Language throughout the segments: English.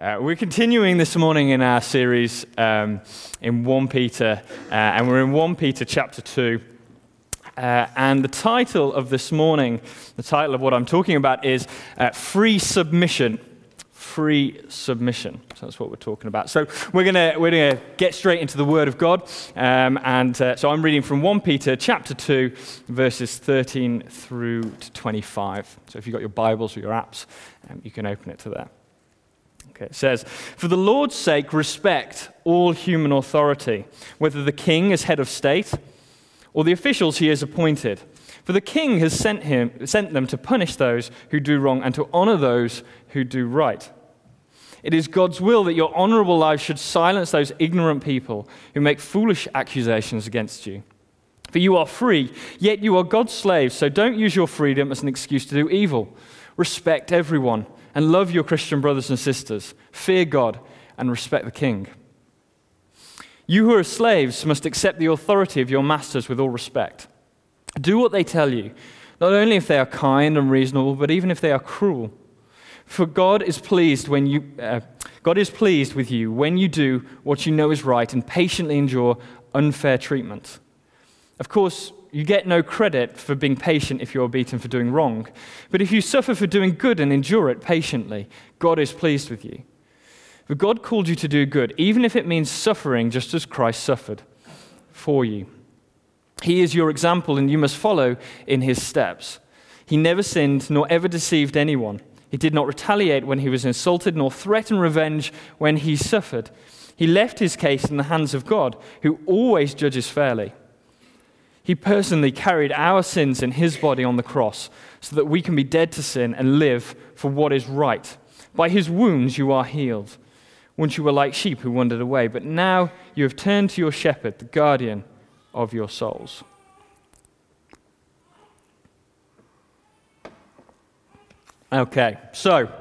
Uh, we're continuing this morning in our series um, in 1 Peter, uh, and we're in 1 Peter chapter 2. Uh, and the title of this morning, the title of what I'm talking about is uh, Free Submission. Free submission. So that's what we're talking about. So we're going we're gonna get straight into the Word of God. Um, and uh, so I'm reading from 1 Peter chapter 2, verses 13 through to 25. So if you've got your Bibles or your apps, um, you can open it to there. Okay, it says, For the Lord's sake, respect all human authority, whether the king is head of state or the officials he has appointed. For the king has sent, him, sent them to punish those who do wrong and to honor those who do right. It is God's will that your honorable lives should silence those ignorant people who make foolish accusations against you. For you are free, yet you are God's slaves, so don't use your freedom as an excuse to do evil. Respect everyone and love your Christian brothers and sisters. Fear God and respect the king. You who are slaves must accept the authority of your masters with all respect. Do what they tell you, not only if they are kind and reasonable, but even if they are cruel. For God is pleased when you uh, God is pleased with you when you do what you know is right and patiently endure unfair treatment. Of course, you get no credit for being patient if you're beaten for doing wrong. But if you suffer for doing good and endure it patiently, God is pleased with you. But God called you to do good, even if it means suffering just as Christ suffered for you. He is your example, and you must follow in his steps. He never sinned, nor ever deceived anyone. He did not retaliate when he was insulted, nor threaten revenge when he suffered. He left his case in the hands of God, who always judges fairly. He personally carried our sins in his body on the cross so that we can be dead to sin and live for what is right. By his wounds you are healed. Once you were like sheep who wandered away, but now you have turned to your shepherd, the guardian of your souls. Okay, so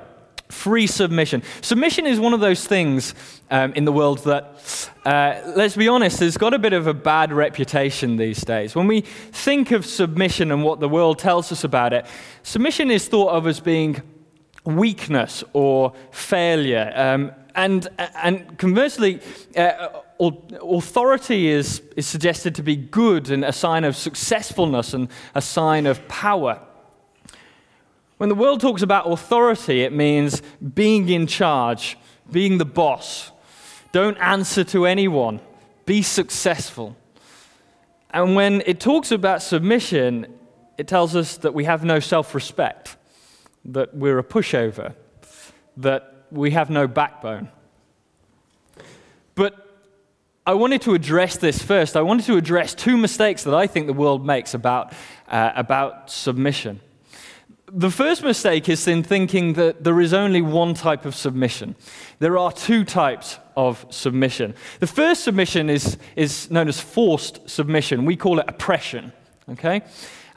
free submission. Submission is one of those things um, in the world that, uh, let's be honest, has got a bit of a bad reputation these days. When we think of submission and what the world tells us about it, submission is thought of as being weakness or failure. Um, and, and conversely, uh, authority is, is suggested to be good and a sign of successfulness and a sign of power. When the world talks about authority, it means being in charge, being the boss. Don't answer to anyone, be successful. And when it talks about submission, it tells us that we have no self respect, that we're a pushover, that we have no backbone. But I wanted to address this first. I wanted to address two mistakes that I think the world makes about, uh, about submission. The first mistake is in thinking that there is only one type of submission. There are two types of submission. The first submission is, is known as forced submission. We call it oppression. Okay?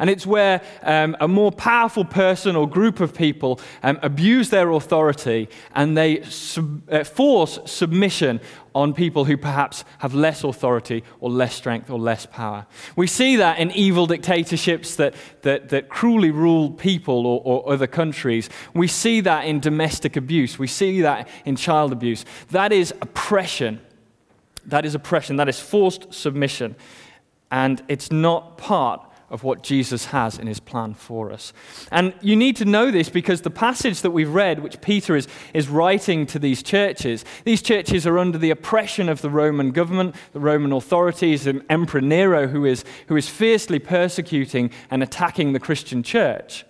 And it's where um, a more powerful person or group of people um, abuse their authority and they sub- uh, force submission on people who perhaps have less authority or less strength or less power. We see that in evil dictatorships that, that, that cruelly rule people or, or other countries. We see that in domestic abuse. We see that in child abuse. That is oppression. That is oppression. That is forced submission. And it's not part of what Jesus has in his plan for us. And you need to know this because the passage that we've read, which Peter is, is writing to these churches, these churches are under the oppression of the Roman government, the Roman authorities, and Emperor Nero, who is, who is fiercely persecuting and attacking the Christian church.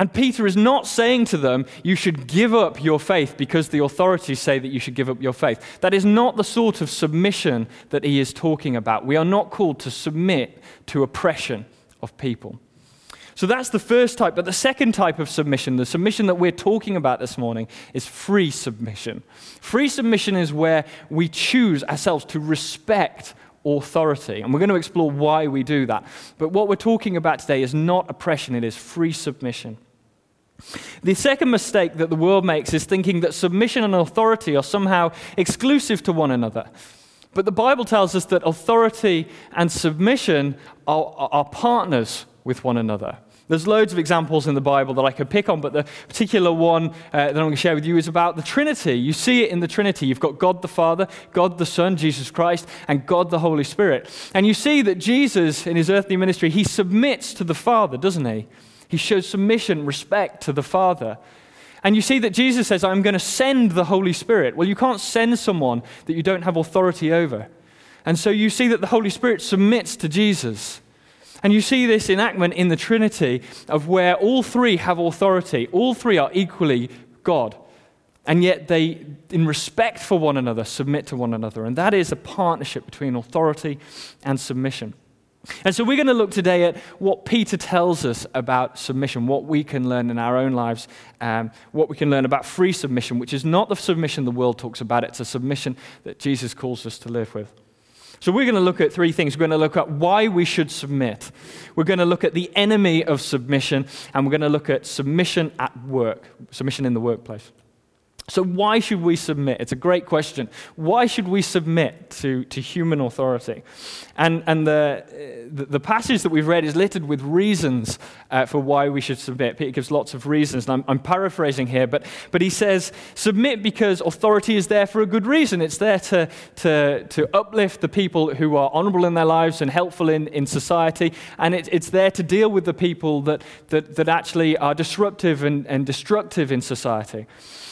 And Peter is not saying to them, you should give up your faith because the authorities say that you should give up your faith. That is not the sort of submission that he is talking about. We are not called to submit to oppression of people. So that's the first type. But the second type of submission, the submission that we're talking about this morning, is free submission. Free submission is where we choose ourselves to respect authority. And we're going to explore why we do that. But what we're talking about today is not oppression, it is free submission. The second mistake that the world makes is thinking that submission and authority are somehow exclusive to one another. But the Bible tells us that authority and submission are, are partners with one another. There's loads of examples in the Bible that I could pick on, but the particular one uh, that I'm going to share with you is about the Trinity. You see it in the Trinity. You've got God the Father, God the Son, Jesus Christ, and God the Holy Spirit. And you see that Jesus, in his earthly ministry, he submits to the Father, doesn't he? He shows submission, respect to the Father. And you see that Jesus says, I'm going to send the Holy Spirit. Well, you can't send someone that you don't have authority over. And so you see that the Holy Spirit submits to Jesus. And you see this enactment in the Trinity of where all three have authority. All three are equally God. And yet they, in respect for one another, submit to one another. And that is a partnership between authority and submission. And so we're going to look today at what Peter tells us about submission, what we can learn in our own lives, um, what we can learn about free submission, which is not the submission the world talks about, it's a submission that Jesus calls us to live with. So, we're going to look at three things. We're going to look at why we should submit. We're going to look at the enemy of submission, and we're going to look at submission at work, submission in the workplace. So, why should we submit? It's a great question. Why should we submit to, to human authority? And, and the, the, passage that we've read is littered with reasons uh, for why we should submit. Peter gives lots of reasons, and I'm, I'm paraphrasing here, but, but he says, Submit because authority is there for a good reason. It's there to, to, to uplift the people who are honorable in their lives and helpful in, in society, and it, it's there to deal with the people that, that, that actually are disruptive and, and destructive in society.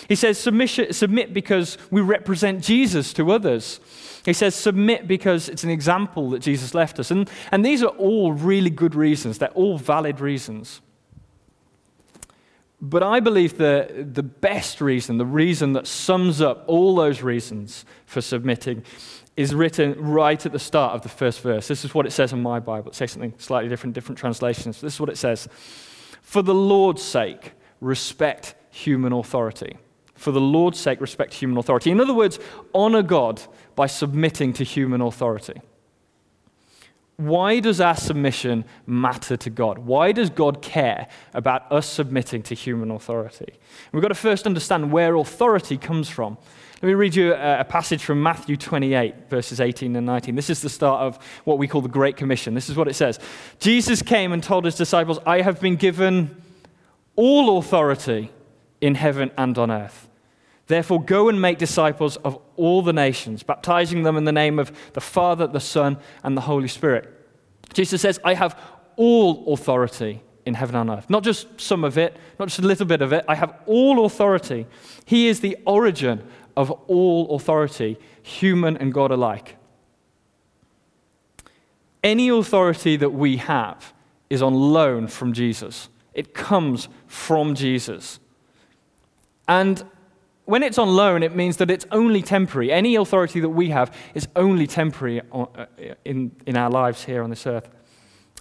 He says, submit because we represent Jesus to others. He says, submit because it's an example that Jesus left us. And, and these are all really good reasons, they're all valid reasons. But I believe the, the best reason, the reason that sums up all those reasons for submitting, is written right at the start of the first verse. This is what it says in my Bible. It says something slightly different, different translations. This is what it says For the Lord's sake, respect human authority for the Lord's sake, respect human authority. In other words, honor God by submitting to human authority. Why does our submission matter to God? Why does God care about us submitting to human authority? We've got to first understand where authority comes from. Let me read you a, passage from Matthew 28, verses 18 and 19. This is the start of what we call the Great Commission. This is what it says Jesus came and told his disciples, I have been given all authority in heaven and on earth. Therefore, go and make disciples of all the nations, baptizing them in the name of the Father, the Son, and the Holy Spirit. Jesus says, I have all authority in heaven and earth. Not just some of it, not just a little bit of it. I have all authority. He is the origin of all authority, human and God alike. Any authority that we have is on loan from Jesus, it comes from Jesus. And when it's on loan, it means that it's only temporary. Any authority that we have is only temporary uh, in, in our lives here on this earth.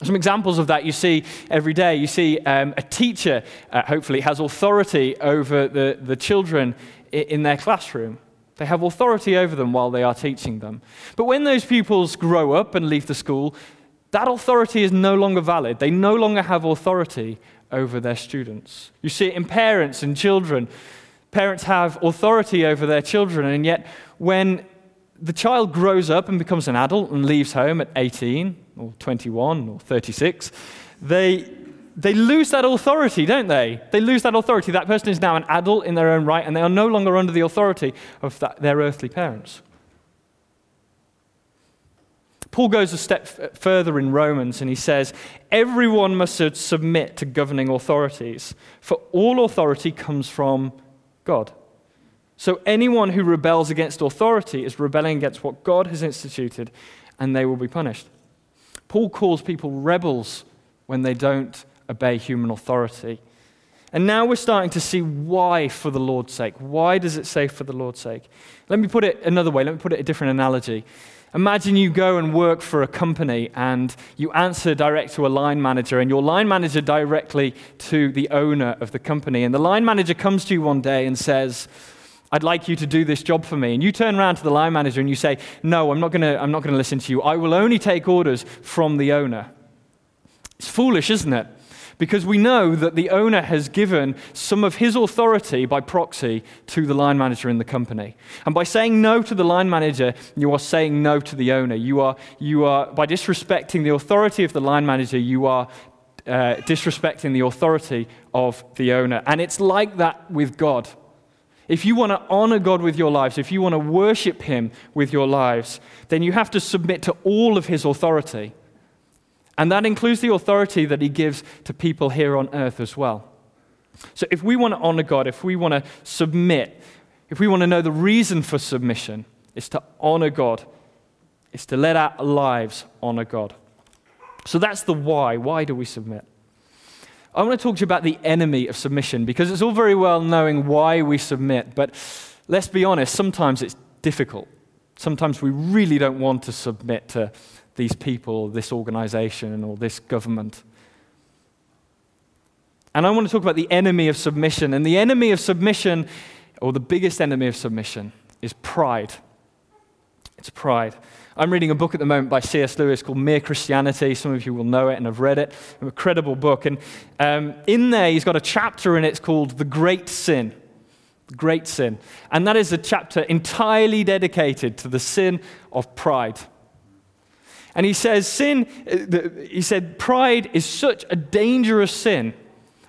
Some examples of that you see every day. You see um, a teacher, uh, hopefully, has authority over the, the children in their classroom. They have authority over them while they are teaching them. But when those pupils grow up and leave the school, that authority is no longer valid. They no longer have authority over their students. You see it in parents and children Parents have authority over their children, and yet when the child grows up and becomes an adult and leaves home at 18 or 21 or 36, they, they lose that authority, don't they? They lose that authority. That person is now an adult in their own right, and they are no longer under the authority of that, their earthly parents. Paul goes a step f- further in Romans and he says, Everyone must submit to governing authorities, for all authority comes from God. So anyone who rebels against authority is rebelling against what God has instituted, and they will be punished. Paul calls people rebels when they don't obey human authority. And now we're starting to see why for the Lord's sake. Why does it say for the Lord's sake? Let me put it another way. Let me put it a different analogy. Imagine you go and work for a company and you answer direct to a line manager, and your line manager directly to the owner of the company. And the line manager comes to you one day and says, I'd like you to do this job for me. And you turn around to the line manager and you say, No, I'm not going to listen to you. I will only take orders from the owner. It's foolish, isn't it? Because we know that the owner has given some of his authority by proxy to the line manager in the company. And by saying no to the line manager, you are saying no to the owner. You are, you are by disrespecting the authority of the line manager, you are uh, disrespecting the authority of the owner. And it's like that with God. If you want to honor God with your lives, if you want to worship Him with your lives, then you have to submit to all of His authority. And that includes the authority that He gives to people here on earth as well. So if we want to honor God, if we want to submit, if we want to know the reason for submission, it's to honor God, it's to let our lives honor God. So that's the why. Why do we submit? I want to talk to you about the enemy of submission because it's all very well knowing why we submit, but let's be honest, sometimes it's difficult. Sometimes we really don't want to submit to these people, this organization, or this government. And I want to talk about the enemy of submission. And the enemy of submission, or the biggest enemy of submission, is pride. It's pride. I'm reading a book at the moment by C.S. Lewis called Mere Christianity. Some of you will know it and have read it. An incredible book. And um, in there, he's got a chapter in it called The Great Sin. The Great Sin. And that is a chapter entirely dedicated to the sin of pride. And he says, sin, uh, he said, pride is such a dangerous sin.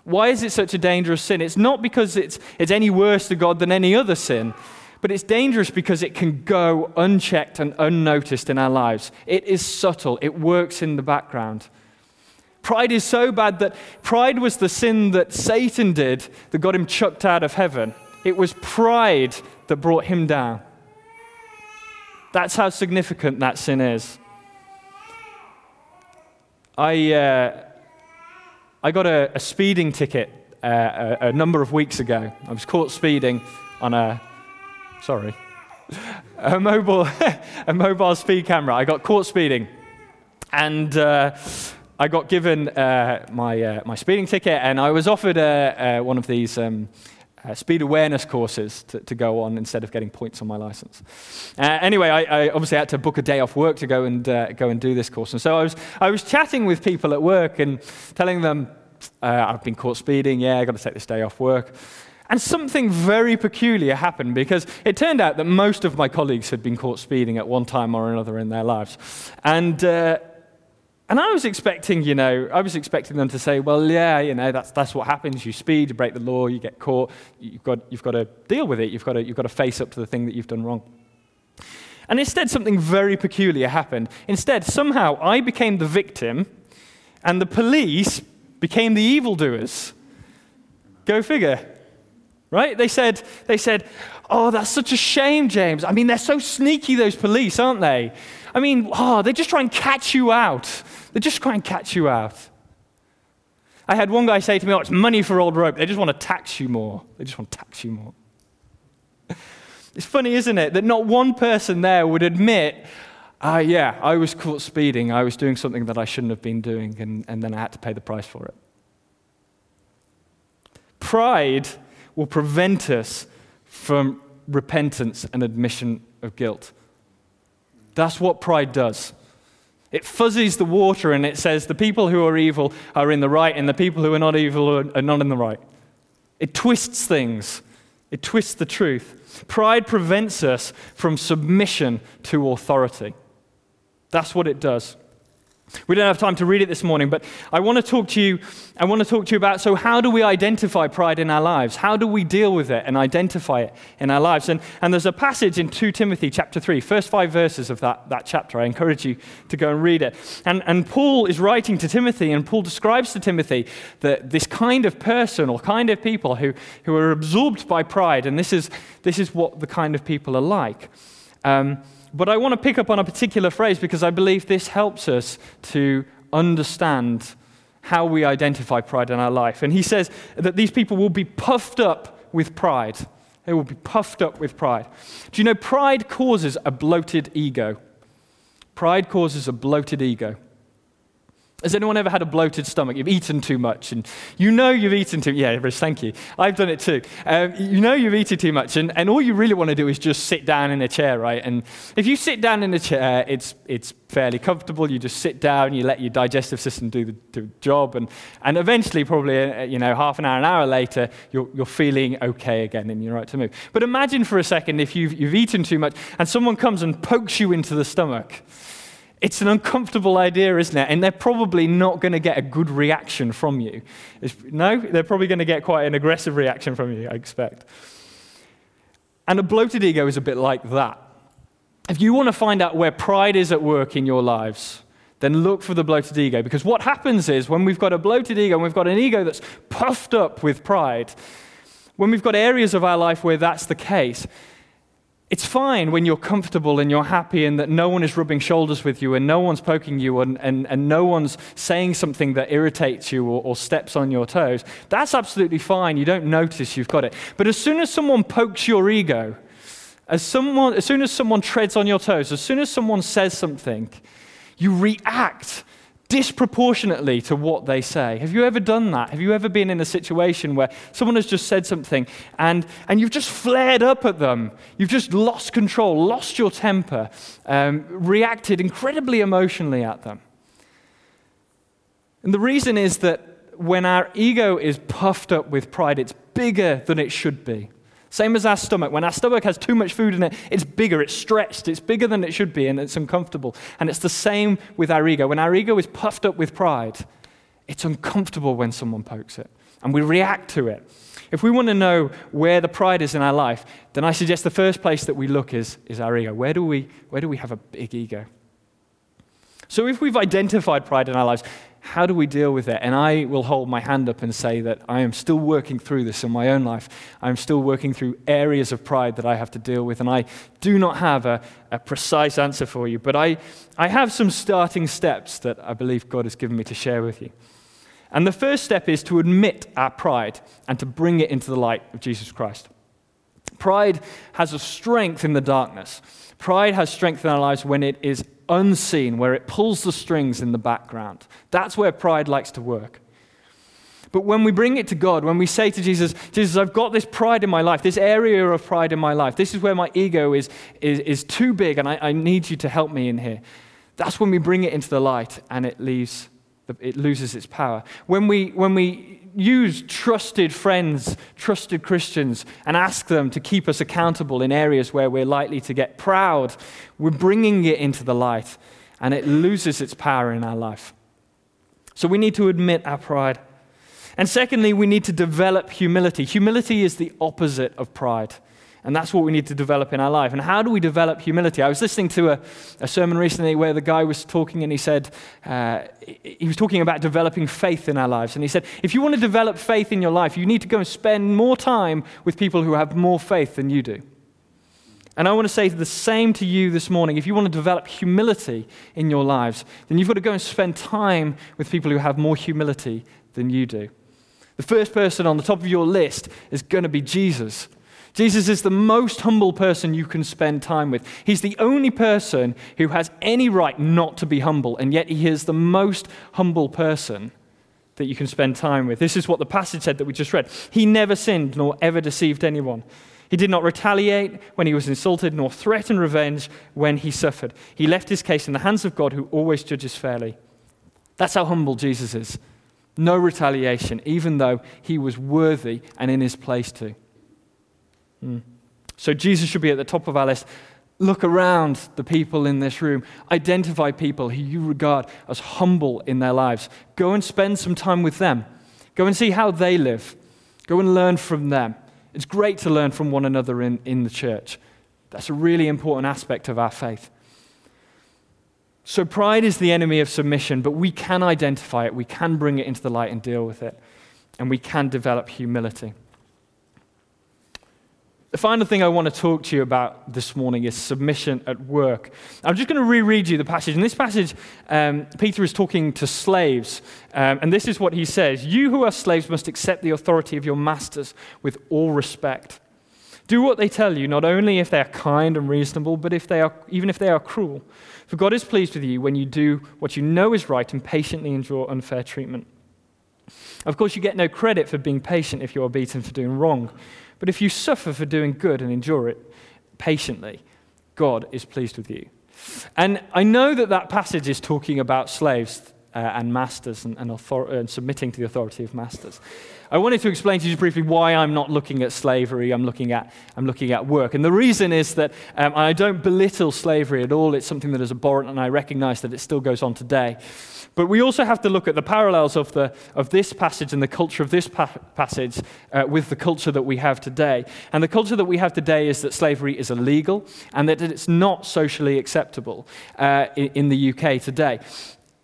Why is it such a dangerous sin? It's not because it's, it's any worse to God than any other sin. But it's dangerous because it can go unchecked and unnoticed in our lives. It is subtle, it works in the background. Pride is so bad that pride was the sin that Satan did that got him chucked out of heaven. It was pride that brought him down. That's how significant that sin is. I, uh, I got a, a speeding ticket uh, a, a number of weeks ago. I was caught speeding on a Sorry. A mobile, a mobile speed camera. I got caught speeding. And uh, I got given uh, my, uh, my speeding ticket, and I was offered uh, one of these um, uh, speed awareness courses to, to, go on instead of getting points on my license. anyway, I, I, obviously had to book a day off work to go and, go and do this course. And so I was, I was chatting with people at work and telling them, I've been caught speeding, yeah, I've got to take this day off work. And something very peculiar happened because it turned out that most of my colleagues had been caught speeding at one time or another in their lives. And, uh, and I was expecting, you know, I was expecting them to say, well, yeah, you know, that's, that's what happens. You speed, you break the law, you get caught, you've got, you've got to deal with it, you've got, to, you've got to face up to the thing that you've done wrong. And instead, something very peculiar happened. Instead, somehow I became the victim, and the police became the evildoers. Go figure. Right? They said, they said, Oh, that's such a shame, James. I mean, they're so sneaky, those police, aren't they? I mean, oh, they just try and catch you out. They just try and catch you out. I had one guy say to me, Oh, it's money for old rope. They just want to tax you more. They just want to tax you more. It's funny, isn't it, that not one person there would admit, uh, yeah, I was caught speeding. I was doing something that I shouldn't have been doing, and, and then I had to pay the price for it. Pride will prevent us from repentance and admission of guilt. That's what pride does. It fuzzies the water and it says the people who are evil are in the right and the people who are not evil are not in the right. It twists things, it twists the truth. Pride prevents us from submission to authority. That's what it does. We don't have time to read it this morning, but I want to talk to you. I want to talk to you about so how do we identify pride in our lives? How do we deal with it and identify it in our lives? And, and there's a passage in 2 Timothy chapter 3, first five verses of that, that chapter. I encourage you to go and read it. And, and Paul is writing to Timothy, and Paul describes to Timothy that this kind of person or kind of people who, who are absorbed by pride, and this is, this is what the kind of people are like. Um, but I want to pick up on a particular phrase because I believe this helps us to understand how we identify pride in our life. And he says that these people will be puffed up with pride. They will be puffed up with pride. Do you know pride causes a bloated ego? Pride causes a bloated ego. Has anyone ever had a bloated stomach? You've eaten too much, and you know you've eaten too. Yeah, Rich, thank you. I've done it too. Um, you know you've eaten too much, and, and all you really want to do is just sit down in a chair, right? And if you sit down in a chair, it's it's fairly comfortable. You just sit down, you let your digestive system do the, do the job, and and eventually, probably uh, you know half an hour, an hour later, you're you're feeling okay again, and you're right to move. But imagine for a second if you've you've eaten too much, and someone comes and pokes you into the stomach It's an uncomfortable idea, isn't it? And they're probably not going to get a good reaction from you. It's, no, they're probably going to get quite an aggressive reaction from you, I expect. And a bloated ego is a bit like that. If you want to find out where pride is at work in your lives, then look for the bloated ego. Because what happens is when we've got a bloated ego, and we've got an ego that's puffed up with pride, when we've got areas of our life where that's the case, it's fine when you're comfortable and you're happy and that no one is rubbing shoulders with you and no one's poking you and, and, and no one's saying something that irritates you or, or steps on your toes. That's absolutely fine. You don't notice you've got it. But as soon as someone pokes your ego, as, someone, as soon as someone treads on your toes, as soon as someone says something, you react disproportionately to what they say. Have you ever done that? Have you ever been in a situation where someone has just said something and, and you've just flared up at them? You've just lost control, lost your temper, um, reacted incredibly emotionally at them. And the reason is that when our ego is puffed up with pride, it's bigger than it should be. Same as our stomach. When our stomach has too much food in it, it's bigger, it's stretched, it's bigger than it should be, and it's uncomfortable. And it's the same with our ego. When our ego is puffed up with pride, it's uncomfortable when someone pokes it, and we react to it. If we want to know where the pride is in our life, then I suggest the first place that we look is, is our ego. Where do, we, where do we have a big ego? So if we've identified pride in our lives, how do we deal with it? And I will hold my hand up and say that I am still working through this in my own life. I'm still working through areas of pride that I have to deal with. And I do not have a, a precise answer for you, but I, I have some starting steps that I believe God has given me to share with you. And the first step is to admit our pride and to bring it into the light of Jesus Christ. Pride has a strength in the darkness. Pride has strength in our lives when it is unseen, where it pulls the strings in the background. That's where pride likes to work. But when we bring it to God, when we say to Jesus, Jesus, I've got this pride in my life, this area of pride in my life, this is where my ego is, is, is too big and I, I need you to help me in here. That's when we bring it into the light and it leaves, it loses its power. When we, when we use trusted friends, trusted Christians, and ask them to keep us accountable in areas where we're likely to get proud, we're bringing it into the light and it loses its power in our life. So we need to admit our pride. And secondly, we need to develop humility. Humility is the opposite of pride. And that's what we need to develop in our life. And how do we develop humility? I was listening to a, a sermon recently where the guy was talking and he said, uh, he was talking about developing faith in our lives. And he said, if you want to develop faith in your life, you need to go and spend more time with people who have more faith than you do. And I want to say the same to you this morning. If you want to develop humility in your lives, then you've got to go and spend time with people who have more humility than you do. The first person on the top of your list is going to be Jesus. Jesus is the most humble person you can spend time with. He's the only person who has any right not to be humble, and yet he is the most humble person that you can spend time with. This is what the passage said that we just read. He never sinned nor ever deceived anyone. He did not retaliate when he was insulted, nor threaten revenge when he suffered. He left his case in the hands of God, who always judges fairly. That's how humble Jesus is. No retaliation, even though he was worthy and in his place to. Mm. So Jesus should be at the top of our list. Look around the people in this room. Identify people who you regard as humble in their lives. Go and spend some time with them. Go and see how they live. Go and learn from them. It's great to learn from one another in, in the church. That's a really important aspect of our faith. So, pride is the enemy of submission, but we can identify it, we can bring it into the light and deal with it, and we can develop humility. The final thing I want to talk to you about this morning is submission at work. I'm just going to reread you the passage. In this passage, um, Peter is talking to slaves, um, and this is what he says You who are slaves must accept the authority of your masters with all respect. Do what they tell you, not only if they are kind and reasonable, but if they are, even if they are cruel. For God is pleased with you when you do what you know is right and patiently endure unfair treatment. Of course, you get no credit for being patient if you are beaten for doing wrong. But if you suffer for doing good and endure it patiently, God is pleased with you. And I know that that passage is talking about slaves. Uh, and masters and, and, author- and submitting to the authority of masters. I wanted to explain to you briefly why I'm not looking at slavery, I'm looking at, I'm looking at work. And the reason is that um, I don't belittle slavery at all. It's something that is abhorrent, and I recognize that it still goes on today. But we also have to look at the parallels of, the, of this passage and the culture of this pa- passage uh, with the culture that we have today. And the culture that we have today is that slavery is illegal and that it's not socially acceptable uh, in, in the UK today.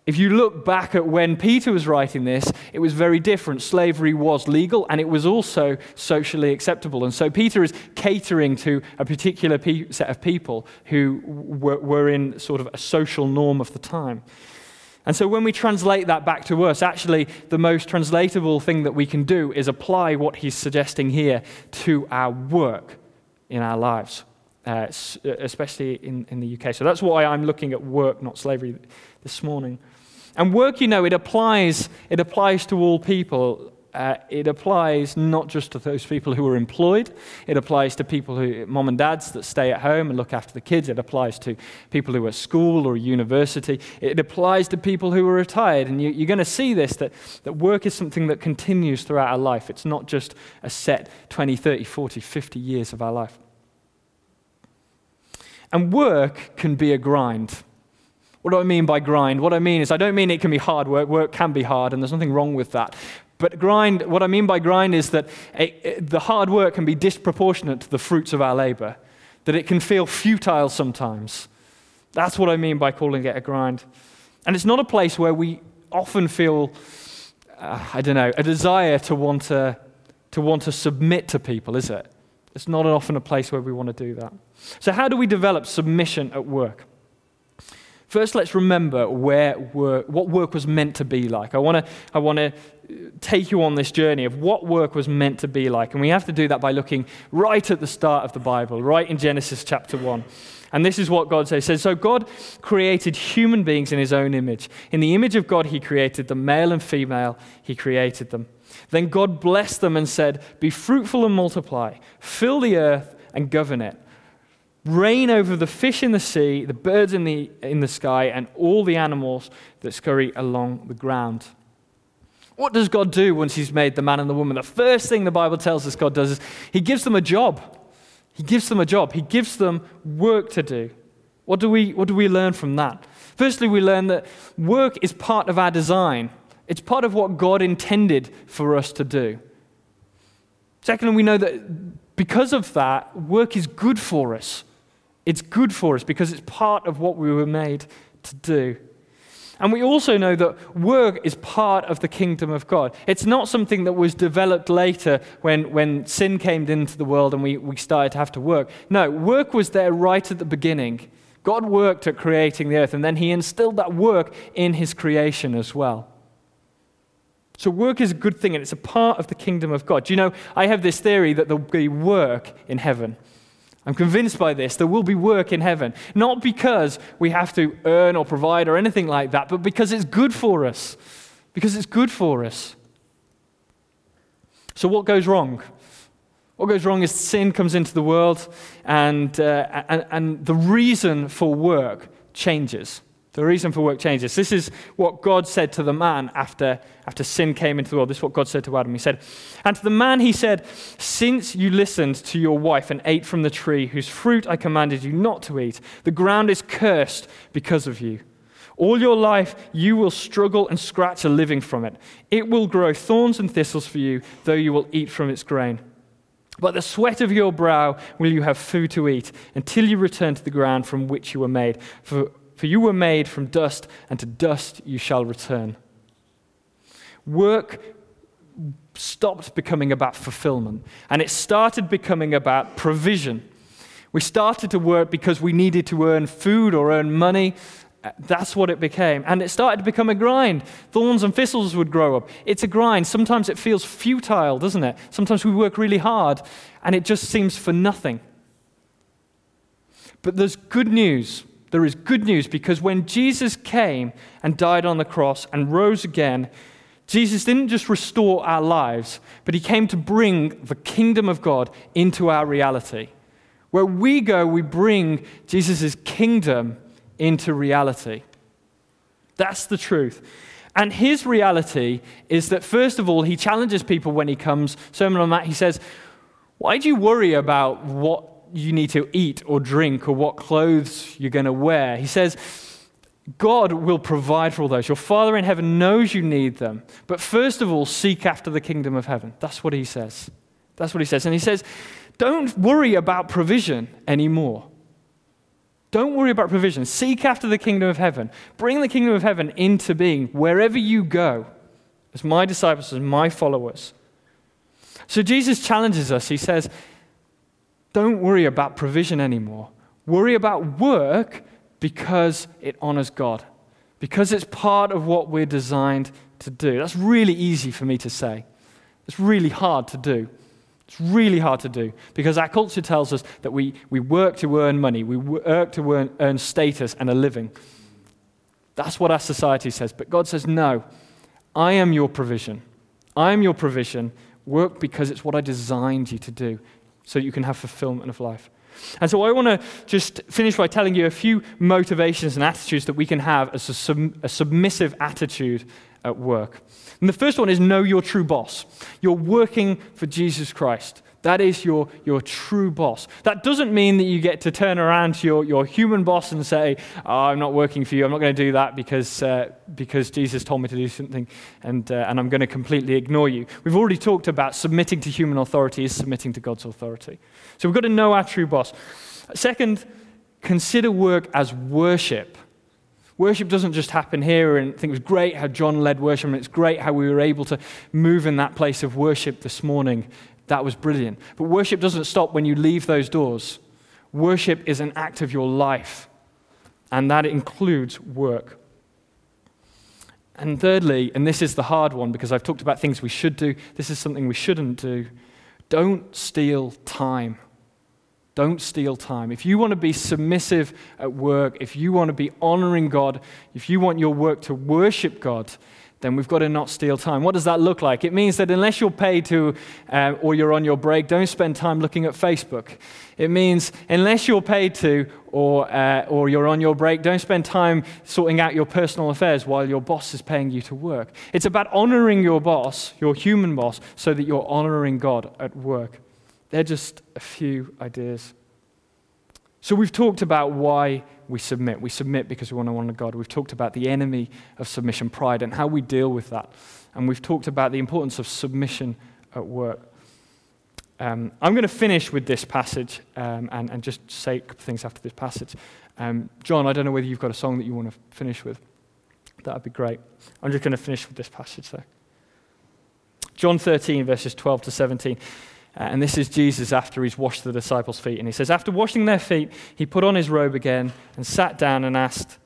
If you look back at when Peter was writing this, it was very different. Slavery was legal and it was also socially acceptable. And so Peter is catering to a particular pe- set of people who were, were in sort of a social norm of the time. And so when we translate that back to us, actually, the most translatable thing that we can do is apply what he's suggesting here to our work in our lives, uh, especially in, in the UK. So that's why I'm looking at work, not slavery, this morning. And work, you know, it applies, it applies to all people uh, it applies not just to those people who are employed, it applies to people who, mom and dads that stay at home and look after the kids, it applies to people who are at school or university, it applies to people who are retired. And you, are going to see this that, that work is something that continues throughout our life. It's not just a set 20, 30, 40, 50 years of our life. And work can be a grind. What do I mean by grind? What I mean is, I don't mean it can be hard work. Work can be hard, and there's nothing wrong with that. But grind, what I mean by grind is that it, the hard work can be disproportionate to the fruits of our labor, that it can feel futile sometimes. That's what I mean by calling it a grind. And it's not a place where we often feel, uh, I don't know, a desire to want to, to want to submit to people, is it? It's not often a place where we want to do that. So, how do we develop submission at work? First, let's remember where work, what work was meant to be like. I want to I wanna uh, take you on this journey of what work was meant to be like. And we have to do that by looking right at the start of the Bible, right in Genesis chapter 1. And this is what God says. says so God created human beings in his own image. In the image of God, he created them, male and female, he created them. Then God blessed them and said, Be fruitful and multiply, fill the earth and govern it reign over the fish in the sea, the birds in the, in the sky, and all the animals that scurry along the ground. What does God do once He's made the man and the woman? The first thing the Bible tells us God does is He gives them a job. He gives them a job. He gives them work to do. What do we, what do we learn from that? Firstly, we learn that work is part of our design, it's part of what God intended for us to do. Secondly, we know that because of that, work is good for us. It's good for us because it's part of what we were made to do. And we also know that work is part of the kingdom of God. It's not something that was developed later when, when sin came into the world and we, we started to have to work. No, work was there right at the beginning. God worked at creating the earth, and then He instilled that work in His creation as well. So, work is a good thing, and it's a part of the kingdom of God. Do you know, I have this theory that there'll be work in heaven. I'm convinced by this. There will be work in heaven. Not because we have to earn or provide or anything like that, but because it's good for us. Because it's good for us. So, what goes wrong? What goes wrong is sin comes into the world, and, uh, and, and the reason for work changes. The reason for work changes. This is what God said to the man after, after sin came into the world. This is what God said to Adam. He said, And to the man he said, Since you listened to your wife and ate from the tree whose fruit I commanded you not to eat, the ground is cursed because of you. All your life you will struggle and scratch a living from it. It will grow thorns and thistles for you, though you will eat from its grain. But the sweat of your brow will you have food to eat until you return to the ground from which you were made. For for you were made from dust, and to dust you shall return. Work stopped becoming about fulfillment, and it started becoming about provision. We started to work because we needed to earn food or earn money. That's what it became. And it started to become a grind. Thorns and thistles would grow up. It's a grind. Sometimes it feels futile, doesn't it? Sometimes we work really hard and it just seems for nothing. But there's good news there is good news because when Jesus came and died on the cross and rose again, Jesus didn't just restore our lives, but he came to bring the kingdom of God into our reality. Where we go, we bring Jesus' kingdom into reality. That's the truth. And his reality is that, first of all, he challenges people when he comes. Sermon on that, he says, Why do you worry about what you need to eat or drink or what clothes you're going to wear? He says, God will provide for all those. Your Father in heaven knows you need them. But first of all, seek after the kingdom of heaven. That's what he says. That's what he says. And he says, don't worry about provision anymore. Don't worry about provision. Seek after the kingdom of heaven. Bring the kingdom of heaven into being wherever you go, as my disciples, as my followers. So Jesus challenges us. He says, Don't worry about provision anymore. Worry about work because it honors God, because it's part of what we're designed to do. That's really easy for me to say. It's really hard to do. It's really hard to do because our culture tells us that we, we work to earn money, we work to earn, earn status and a living. That's what our society says. But God says, no, I am your provision. I am your provision. Work because it's what I designed you to do so you can have fulfillment of life. And so I want to just finish by telling you a few motivations and attitudes that we can have as a, sub- a submissive attitude at work. And the first one is know your true boss. You're working for Jesus Christ. That is your, your true boss. That doesn't mean that you get to turn around to your, your human boss and say, oh, I'm not working for you. I'm not going to do that because, uh, because Jesus told me to do something and, uh, and I'm going to completely ignore you. We've already talked about submitting to human authority is submitting to God's authority. So we've got to know our true boss. Second, consider work as worship. Worship doesn't just happen here, and I think it was great how John led worship, and it's great how we were able to move in that place of worship this morning that was brilliant. But worship doesn't stop when you leave those doors. Worship is an act of your life, and that includes work. And thirdly, and this is the hard one because I've talked about things we should do, this is something we shouldn't do. Don't steal time. Don't steal time. If you want to be submissive at work, if you want to be honoring God, if you want your work to worship God, then we've got to not steal time. What does that look like? It means that unless you're paid to uh, or you're on your break, don't spend time looking at Facebook. It means unless you're paid to or, uh, or you're on your break, don't spend time sorting out your personal affairs while your boss is paying you to work. It's about honoring your boss, your human boss, so that you're honoring God at work. They're just a few ideas. So we've talked about why we submit. We submit because we want to honor God. We've talked about the enemy of submission, pride, and how we deal with that. And we've talked about the importance of submission at work. Um, I'm going to finish with this passage um, and, and, just say a couple things after this passage. Um, John, I don't know whether you've got a song that you want to finish with. That would be great. I'm just going to finish with this passage, though. John 13, verses 12 to 17. Uh, and this is Jesus after he's washed the disciples' feet. And he says, After washing their feet, he put on his robe again and sat down and asked,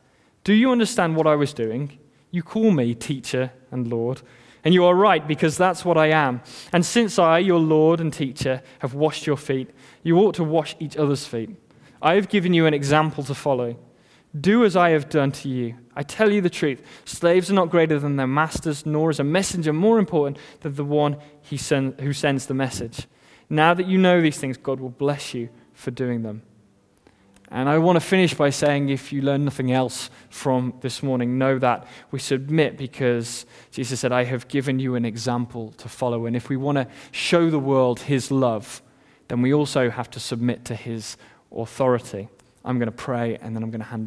Do you understand what I was doing? You call me teacher and Lord. And you are right, because that's what I am. And since I, your Lord and teacher, have washed your feet, you ought to wash each other's feet. I have given you an example to follow. Do as I have done to you. I tell you the truth. Slaves are not greater than their masters, nor is a messenger more important than the one who sends the message. Now that you know these things, God will bless you for doing them. And I want to finish by saying if you learn nothing else from this morning, know that we submit because Jesus said, I have given you an example to follow. And if we want to show the world his love, then we also have to submit to his authority. I'm going to pray and then I'm going to hand